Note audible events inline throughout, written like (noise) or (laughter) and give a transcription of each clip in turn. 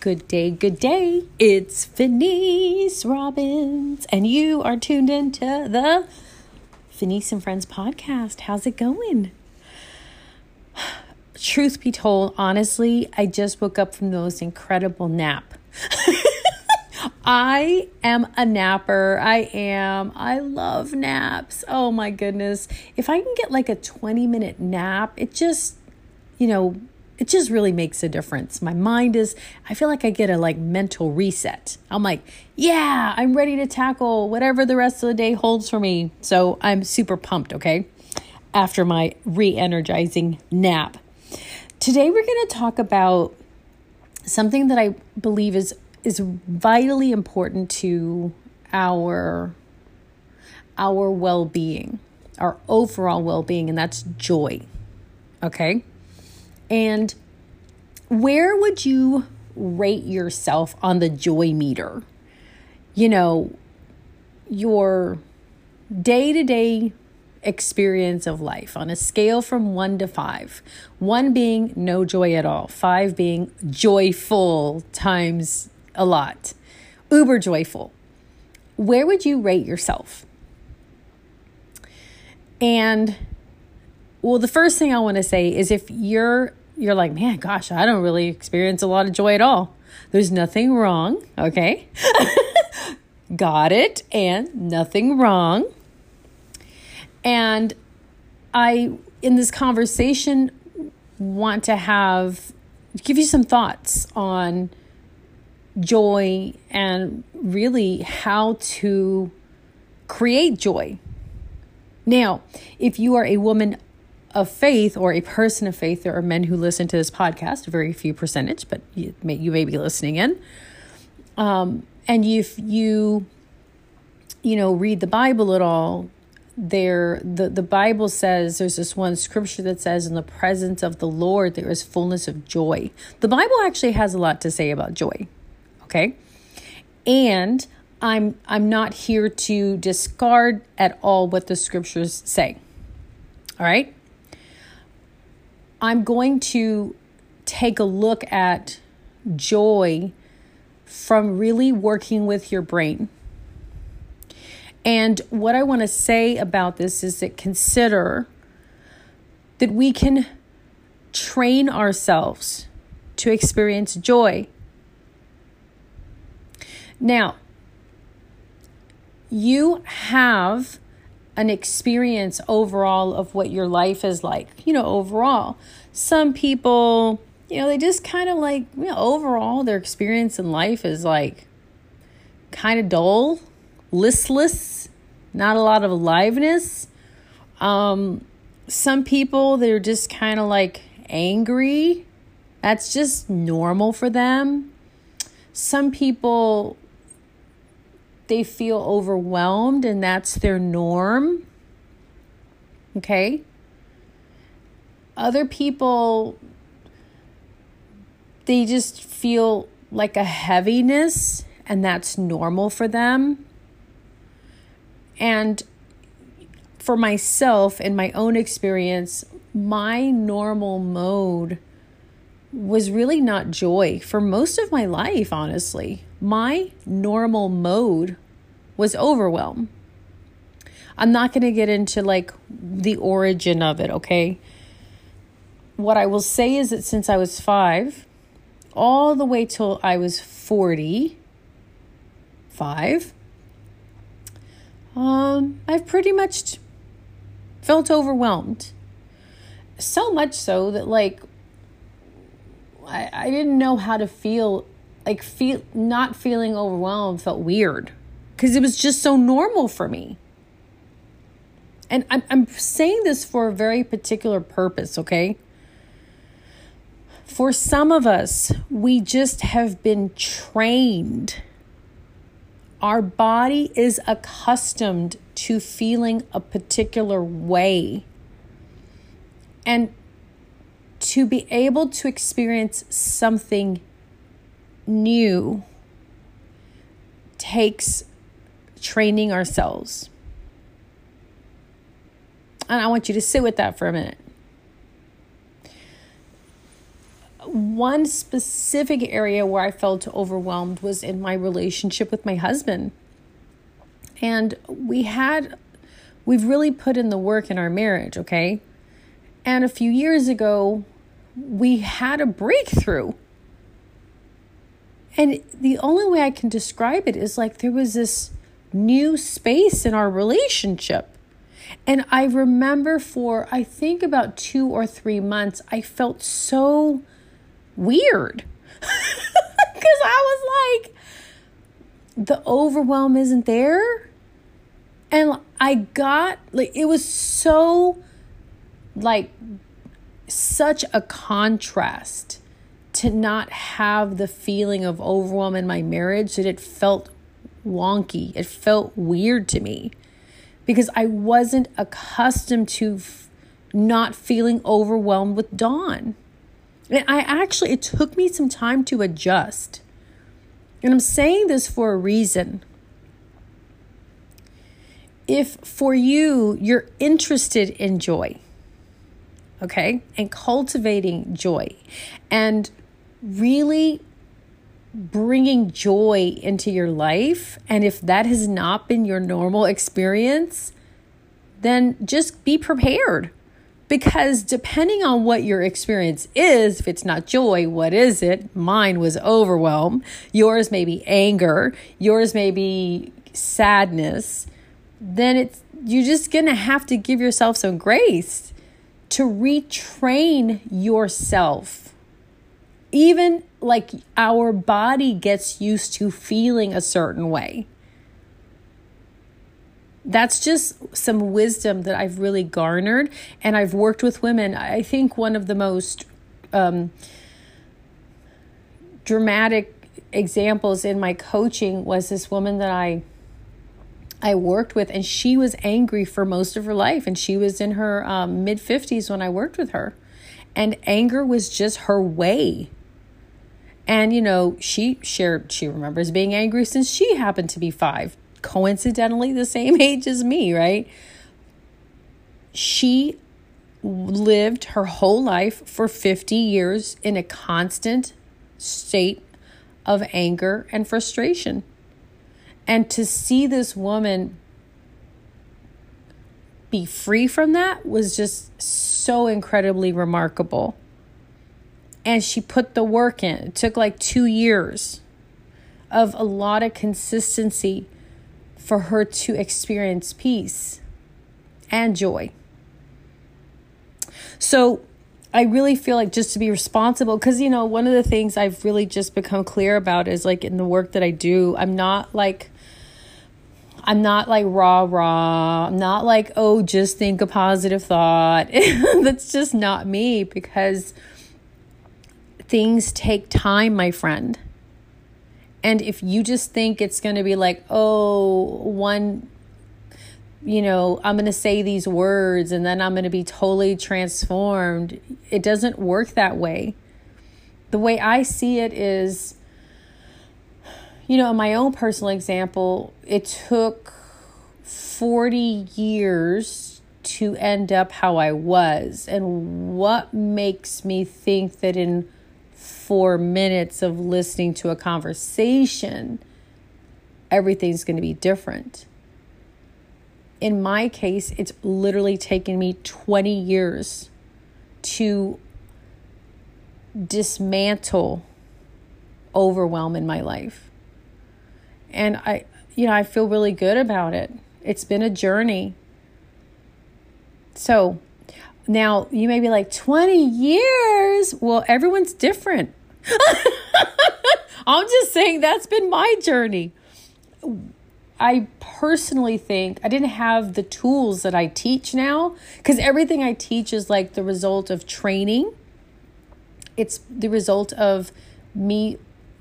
Good day, good day. It's Fenice Robbins, and you are tuned into the Fenice and Friends podcast. How's it going? (sighs) Truth be told, honestly, I just woke up from the most incredible nap. (laughs) I am a napper. I am. I love naps. Oh my goodness. If I can get like a 20 minute nap, it just, you know, it just really makes a difference. My mind is, I feel like I get a like mental reset. I'm like, yeah, I'm ready to tackle whatever the rest of the day holds for me. So I'm super pumped, okay? After my re energizing nap. Today we're going to talk about something that I believe is is vitally important to our our well-being, our overall well-being and that's joy. Okay? And where would you rate yourself on the joy meter? You know, your day to day experience of life on a scale from one to five. One being no joy at all, five being joyful times a lot, uber joyful. Where would you rate yourself? And well, the first thing I want to say is if you're you're like, man, gosh, I don't really experience a lot of joy at all. There's nothing wrong, okay? (laughs) Got it, and nothing wrong. And I, in this conversation, want to have, give you some thoughts on joy and really how to create joy. Now, if you are a woman of faith or a person of faith, there are men who listen to this podcast, a very few percentage, but you may, you may be listening in. Um, and if you, you know, read the Bible at all, there the, the Bible says there's this one scripture that says, In the presence of the Lord there is fullness of joy. The Bible actually has a lot to say about joy. Okay. And I'm I'm not here to discard at all what the scriptures say. All right. I'm going to take a look at joy from really working with your brain. And what I want to say about this is that consider that we can train ourselves to experience joy. Now, you have an experience overall of what your life is like, you know, overall. Some people, you know, they just kind of like, you know, overall, their experience in life is like kind of dull, listless, not a lot of aliveness. Um, some people, they're just kind of like angry. That's just normal for them. Some people, they feel overwhelmed and that's their norm. Okay? Other people, they just feel like a heaviness and that's normal for them. And for myself, in my own experience, my normal mode was really not joy for most of my life, honestly my normal mode was overwhelm. I'm not going to get into like the origin of it, okay? What I will say is that since I was five, all the way till I was 45, um, I've pretty much felt overwhelmed. So much so that, like, I, I didn't know how to feel like feel not feeling overwhelmed felt weird because it was just so normal for me. And I'm I'm saying this for a very particular purpose, okay? For some of us, we just have been trained. Our body is accustomed to feeling a particular way. And to be able to experience something new takes training ourselves. And I want you to sit with that for a minute. one specific area where I felt overwhelmed was in my relationship with my husband. And we had, we've really put in the work in our marriage, okay? And a few years ago, we had a breakthrough. And the only way I can describe it is like there was this new space in our relationship. And I remember for, I think about two or three months, I felt so weird. (laughs) Because I was like, the overwhelm isn't there. And I got, like, it was so, like, such a contrast to not have the feeling of overwhelm in my marriage that it felt wonky. It felt weird to me because I wasn't accustomed to f- not feeling overwhelmed with Dawn. And I actually, it took me some time to adjust. And I'm saying this for a reason. If for you, you're interested in joy, okay, and cultivating joy and really bringing joy into your life, and if that has not been your normal experience, then just be prepared. Because depending on what your experience is, if it's not joy, what is it? Mine was overwhelm. Yours may be anger. Yours may be sadness. Then it's you're just gonna have to give yourself some grace to retrain yourself even like our body gets used to feeling a certain way. That's just some wisdom that I've really garnered. And I've worked with women. I think one of the most um, dramatic examples in my coaching was this woman that I I worked with, and she was angry for most of her life, and she was in her um, mid fifties when I worked with her, and anger was just her way and, you know, she shared, she remembers being angry since she happened to be five, coincidentally the same (laughs) age as me, right? She lived her whole life for 50 years in a constant state of anger and frustration. And to see this woman be free from that was just so incredibly remarkable and she put the work in. It took like two years of a lot of consistency for her to experience peace and joy. So I really feel like just to be responsible, because, you know, one of the things I've really just become clear about is like in the work that I do, I'm not like, I'm not like rah rah. I'm not like, oh, just think a positive thought. (laughs) That's just not me because things take time, my friend. And if you just think it's going to be like, oh, one, you know, I'm going to say these words and then I'm going to be totally transformed, it doesn't work that way. The way I see it is, you know, in my own personal example, it took 40 years to end up how I was. And what makes me think that in four minutes of listening to a conversation, everything's going to be different. In my case, it's literally taken me 20 years to dismantle overwhelm in my life. And I, you know, I feel really good about it. It's been a journey. So now you may be like, 20 years? Well, everyone's different. (laughs) I'm just saying that's been my journey. I personally think I didn't have the tools that I teach now because everything I teach is like the result of training. It's the result of me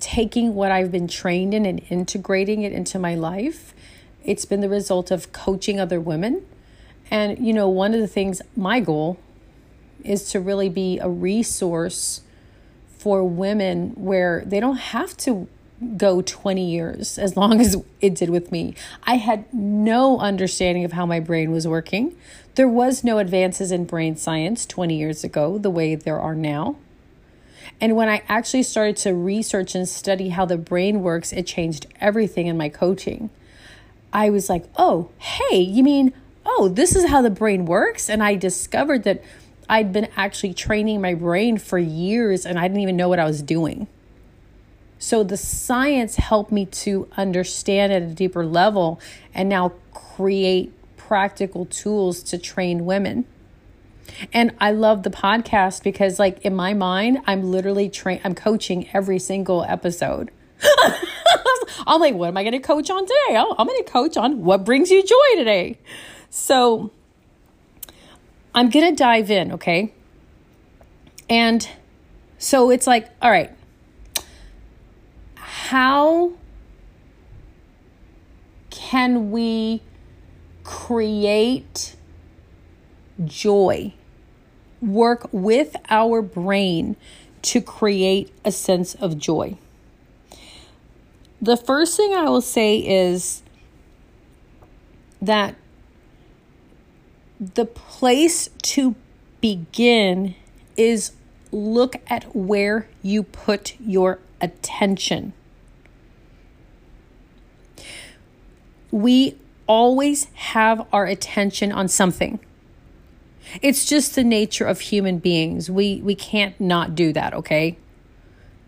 taking what I've been trained in and integrating it into my life. It's been the result of coaching other women. And, you know, one of the things, my goal is to really be a resource for women where they don't have to go 20 years as long as it did with me. I had no understanding of how my brain was working. There was no advances in brain science 20 years ago the way there are now. And when I actually started to research and study how the brain works, it changed everything in my coaching. I was like, oh, hey, you mean, oh, this is how the brain works? And I discovered that I'd been actually training my brain for years and I didn't even know what I was doing. So the science helped me to understand at a deeper level and now create practical tools to train women. And I love the podcast because like in my mind, I'm literally train I'm coaching every single episode. (laughs) I'm like, what am I going to coach on today? I'm going to coach on what brings you joy today. So I'm going to dive in, okay? And so it's like, all right, how can we create joy? Work with our brain to create a sense of joy. The first thing I will say is that the place to begin is look at where you put your attention. We always have our attention on something. It's just the nature of human beings. We we can't not do that, okay?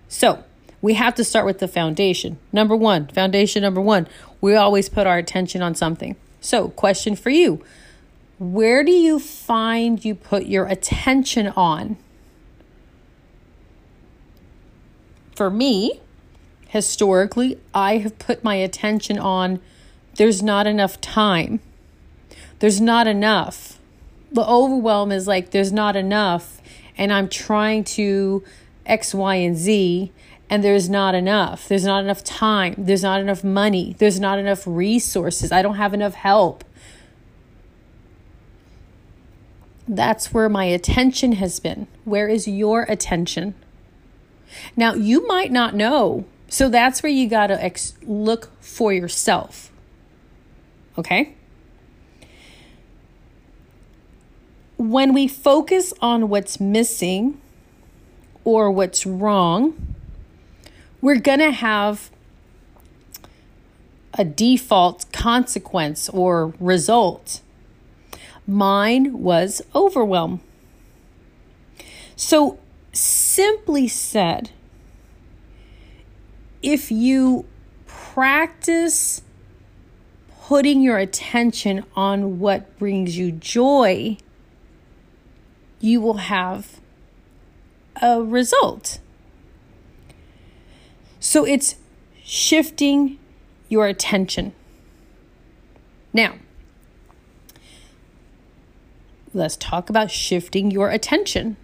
So, we have to start with the foundation. Number one, foundation number one, we always put our attention on something. So, question for you Where do you find you put your attention on? For me, historically, I have put my attention on there's not enough time. There's not enough. The overwhelm is like there's not enough, and I'm trying to X, Y, and Z, and there's not enough. There's not enough time. There's not enough money. There's not enough resources. I don't have enough help. That's where my attention has been. Where is your attention? Now, you might not know. So that's where you got to ex- look for yourself. Okay? When we focus on what's missing or what's wrong, we're going to have a default consequence or result. Mine was overwhelm. So, simply said, if you practice putting your attention on what brings you joy, you will have a result. So it's shifting your attention. Now, let's talk about shifting your attention.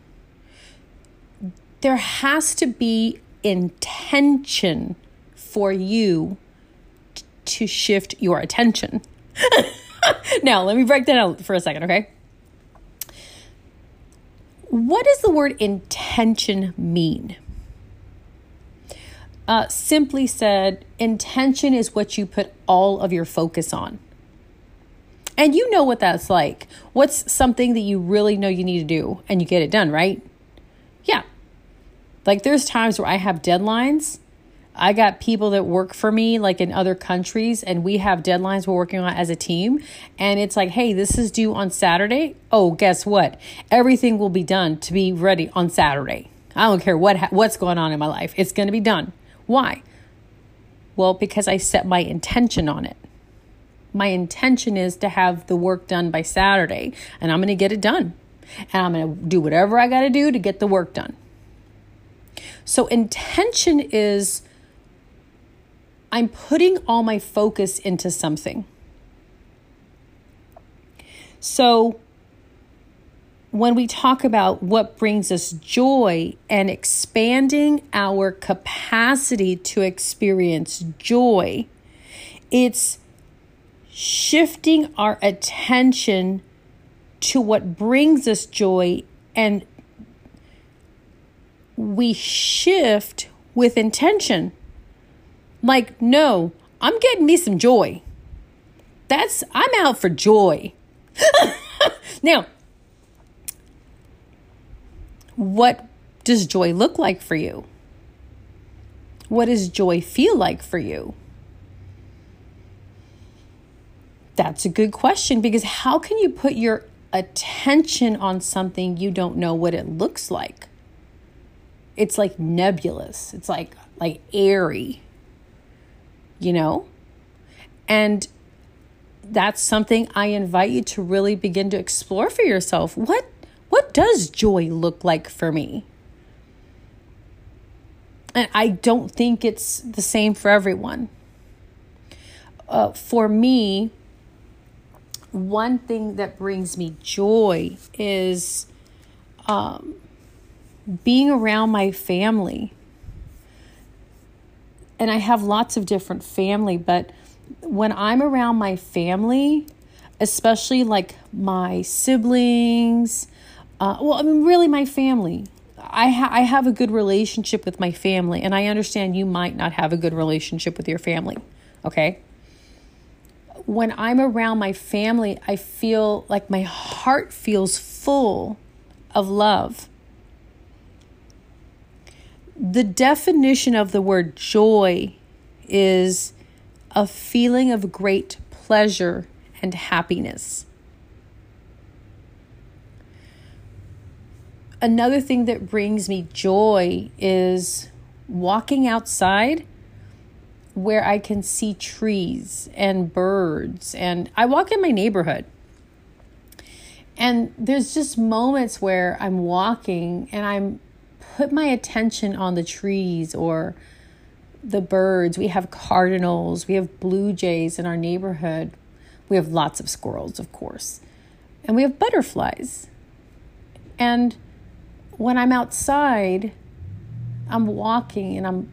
There has to be intention for you to shift your attention. (laughs) now, let me break that out for a second, okay? What does the word intention mean? Uh, simply said, intention is what you put all of your focus on. And you know what that's like. What's something that you really know you need to do and you get it done, right? Yeah. Like there's times where I have deadlines. I got people that work for me like in other countries and we have deadlines we're working on as a team and it's like, "Hey, this is due on Saturday." Oh, guess what? Everything will be done to be ready on Saturday. I don't care what what's going on in my life. It's going to be done. Why? Well, because I set my intention on it. My intention is to have the work done by Saturday, and I'm going to get it done. And I'm going to do whatever I got to do to get the work done. So, intention is I'm putting all my focus into something. So, when we talk about what brings us joy and expanding our capacity to experience joy, it's shifting our attention to what brings us joy and we shift with intention. Like, no, I'm getting me some joy. That's, I'm out for joy. (laughs) now, what does joy look like for you? What does joy feel like for you? That's a good question because how can you put your attention on something you don't know what it looks like? It's like nebulous. It's like like airy. You know? And that's something I invite you to really begin to explore for yourself. What what does joy look like for me? And I don't think it's the same for everyone. Uh, for me, one thing that brings me joy is um, being around my family. And I have lots of different family, but when I'm around my family, especially like my siblings, uh, well, I mean, really my family. I, ha- I have a good relationship with my family, and I understand you might not have a good relationship with your family, okay? When I'm around my family, I feel like my heart feels full of love. The definition of the word joy is a feeling of great pleasure and happiness. Another thing that brings me joy is walking outside where I can see trees and birds. And I walk in my neighborhood. And there's just moments where I'm walking and I'm put my attention on the trees or the birds. We have cardinals, we have blue jays in our neighborhood. We have lots of squirrels, of course. And we have butterflies. And when I'm outside, I'm walking and I'm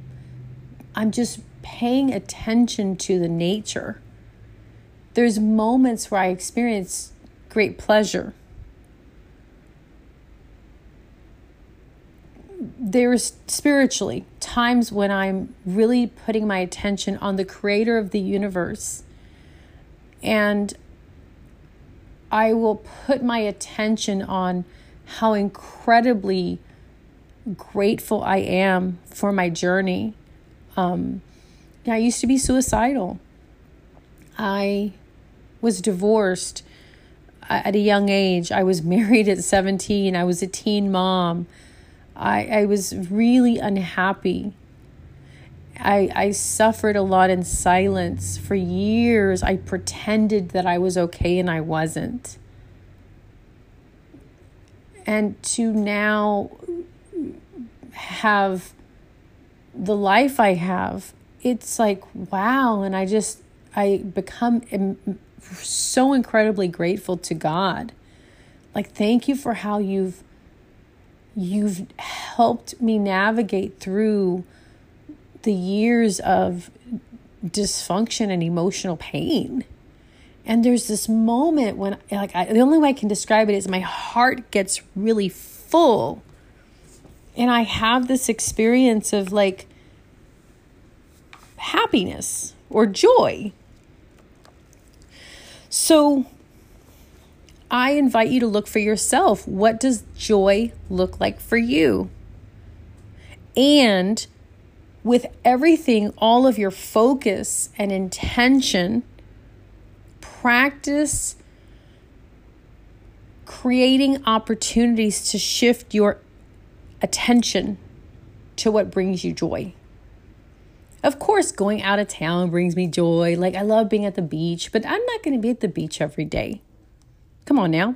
I'm just paying attention to the nature. There's moments where I experience great pleasure. There's spiritually times when I'm really putting my attention on the creator of the universe. And I will put my attention on how incredibly grateful I am for my journey. Um, I used to be suicidal. I was divorced at a young age. I was (laughs) married at 17. I was a teen mom. I, I was really unhappy. I, I suffered a lot in silence for years. I pretended that I was okay and I wasn't and to now have the life I have, it's like, wow. And I just, I become so incredibly grateful to God. Like, thank you for how you've you've helped me navigate through the years of dysfunction and emotional pain. And there's this moment when, like, I, the only way I can describe it is my heart gets really full. And I have this experience of like happiness or joy. So I invite you to look for yourself. What does joy look like for you? And with everything, all of your focus and intention practice creating opportunities to shift your attention to what brings you joy. Of course, going out of town brings me joy. Like, I love being at the beach, but I'm not going to be at the beach every day. Come on now.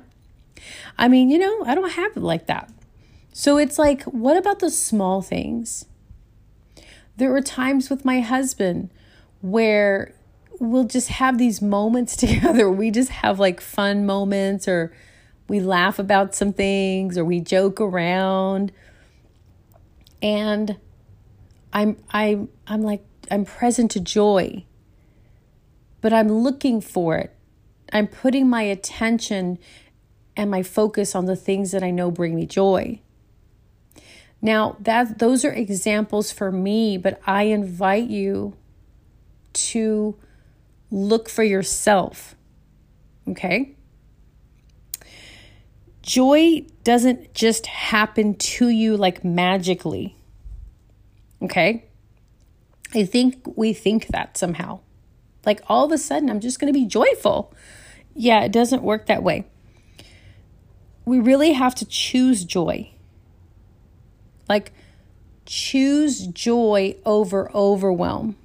I mean, you know, I don't have it like that. So it's like, what about the small things? There were times with my husband where we'll just have these moments (laughs) together. We just have like fun moments or we laugh about some things or we joke around. And I'm I'm I'm like I'm present to joy. But I'm looking for it. I'm putting my attention and my focus on the things that I know bring me joy. Now, that those are examples for me, but I invite you to look for yourself. Okay? Joy doesn't just happen to you like magically. Okay? I think we think that somehow. Like all of a sudden, I'm just going to be joyful. Yeah, it doesn't work that way. We really have to choose joy. Like, choose joy over overwhelm,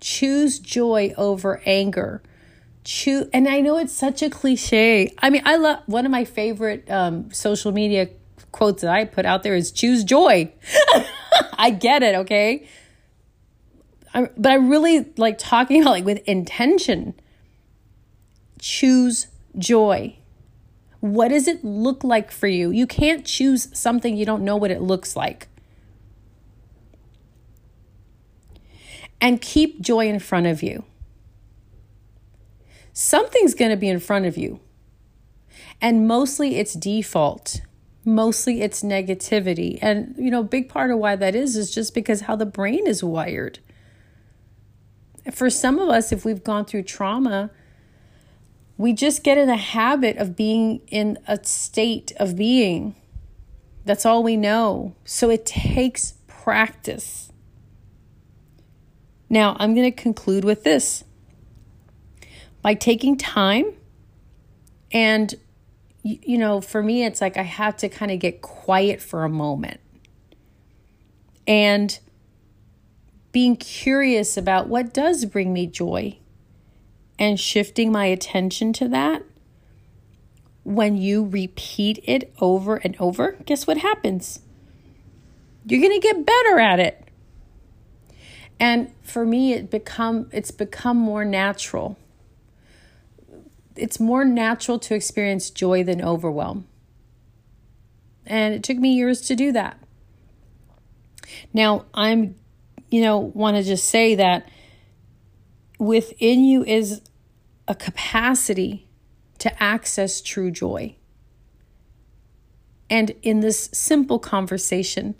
choose joy over anger. Choose, and I know it's such a cliche. I mean, I love one of my favorite um, social media quotes that I put out there is choose joy. (laughs) I get it, okay? I, but I really like talking about like with intention. Choose joy. What does it look like for you? You can't choose something you don't know what it looks like. And keep joy in front of you. Something's going to be in front of you. And mostly it's default. Mostly it's negativity. And, you know, big part of why that is is just because how the brain is wired. For some of us, if we've gone through trauma, we just get in the habit of being in a state of being. That's all we know. So it takes practice. Now, I'm going to conclude with this. By taking time, and, you know, for me, it's like I have to kind of get quiet for a moment. And being curious about what does bring me joy and shifting my attention to that, when you repeat it over and over, guess what happens? You're going to get better at it. And for me it become it's become more natural. It's more natural to experience joy than overwhelm. And it took me years to do that. Now, I'm you know, want to just say that within you is a capacity to access true joy. And in this simple conversation,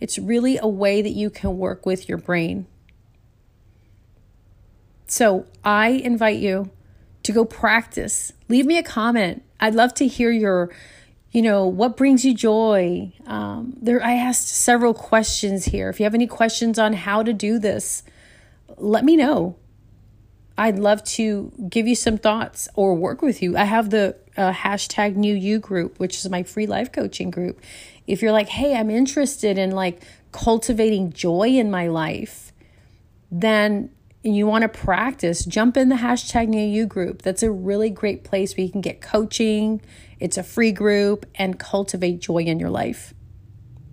it's really a way that you can work with your brain. So I invite you to go practice. Leave me a comment. I'd love to hear your, you know, what brings you joy. Um, there, I asked several questions here. If you have any questions on how to do this, let me know. I'd love to give you some thoughts or work with you. I have the uh, hashtag new you group, which is my free life coaching group. If you're like, hey, I'm interested in like cultivating joy in my life, then you want to practice, jump in the hashtag new you group. That's a really great place where you can get coaching. It's a free group and cultivate joy in your life.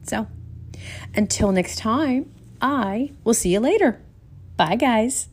So until next time, I will see you later. Bye, guys.